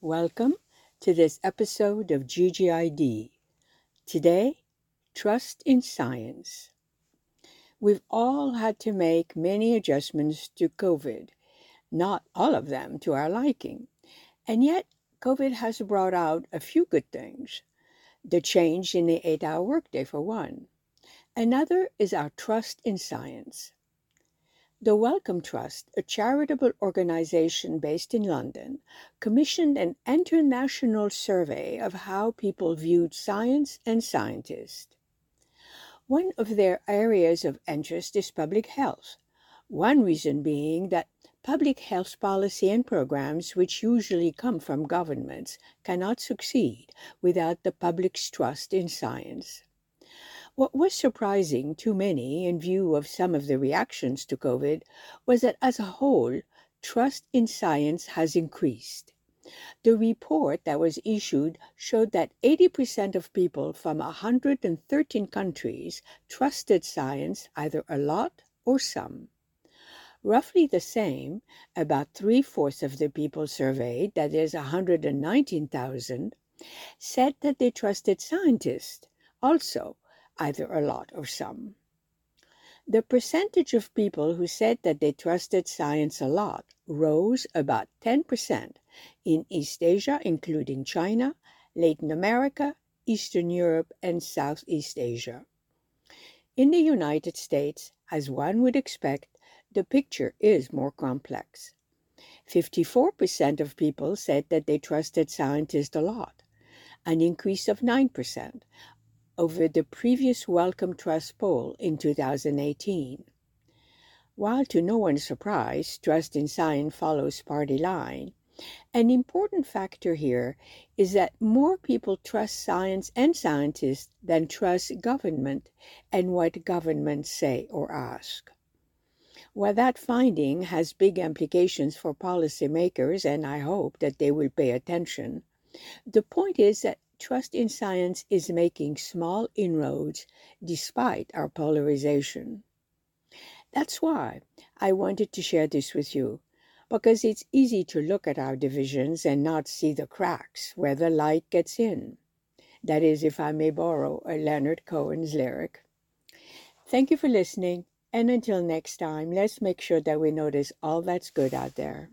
Welcome to this episode of GGID. Today, Trust in Science. We've all had to make many adjustments to COVID, not all of them to our liking. And yet, COVID has brought out a few good things. The change in the eight hour workday, for one. Another is our trust in science. The Wellcome Trust, a charitable organization based in London, commissioned an international survey of how people viewed science and scientists. One of their areas of interest is public health, one reason being that public health policy and programs, which usually come from governments, cannot succeed without the public's trust in science. What was surprising to many in view of some of the reactions to COVID was that as a whole, trust in science has increased. The report that was issued showed that 80% of people from 113 countries trusted science either a lot or some. Roughly the same, about three fourths of the people surveyed, that is 119,000, said that they trusted scientists, also either a lot or some. The percentage of people who said that they trusted science a lot rose about 10% in East Asia, including China, Latin America, Eastern Europe, and Southeast Asia. In the United States, as one would expect, the picture is more complex. 54% of people said that they trusted scientists a lot, an increase of 9%, over the previous Wellcome Trust poll in 2018. While to no one's surprise, trust in science follows party line, an important factor here is that more people trust science and scientists than trust government and what governments say or ask. While that finding has big implications for policymakers, and I hope that they will pay attention, the point is that trust in science is making small inroads despite our polarization. That's why I wanted to share this with you, because it's easy to look at our divisions and not see the cracks where the light gets in. That is, if I may borrow a Leonard Cohen's lyric. Thank you for listening, and until next time, let's make sure that we notice all that's good out there.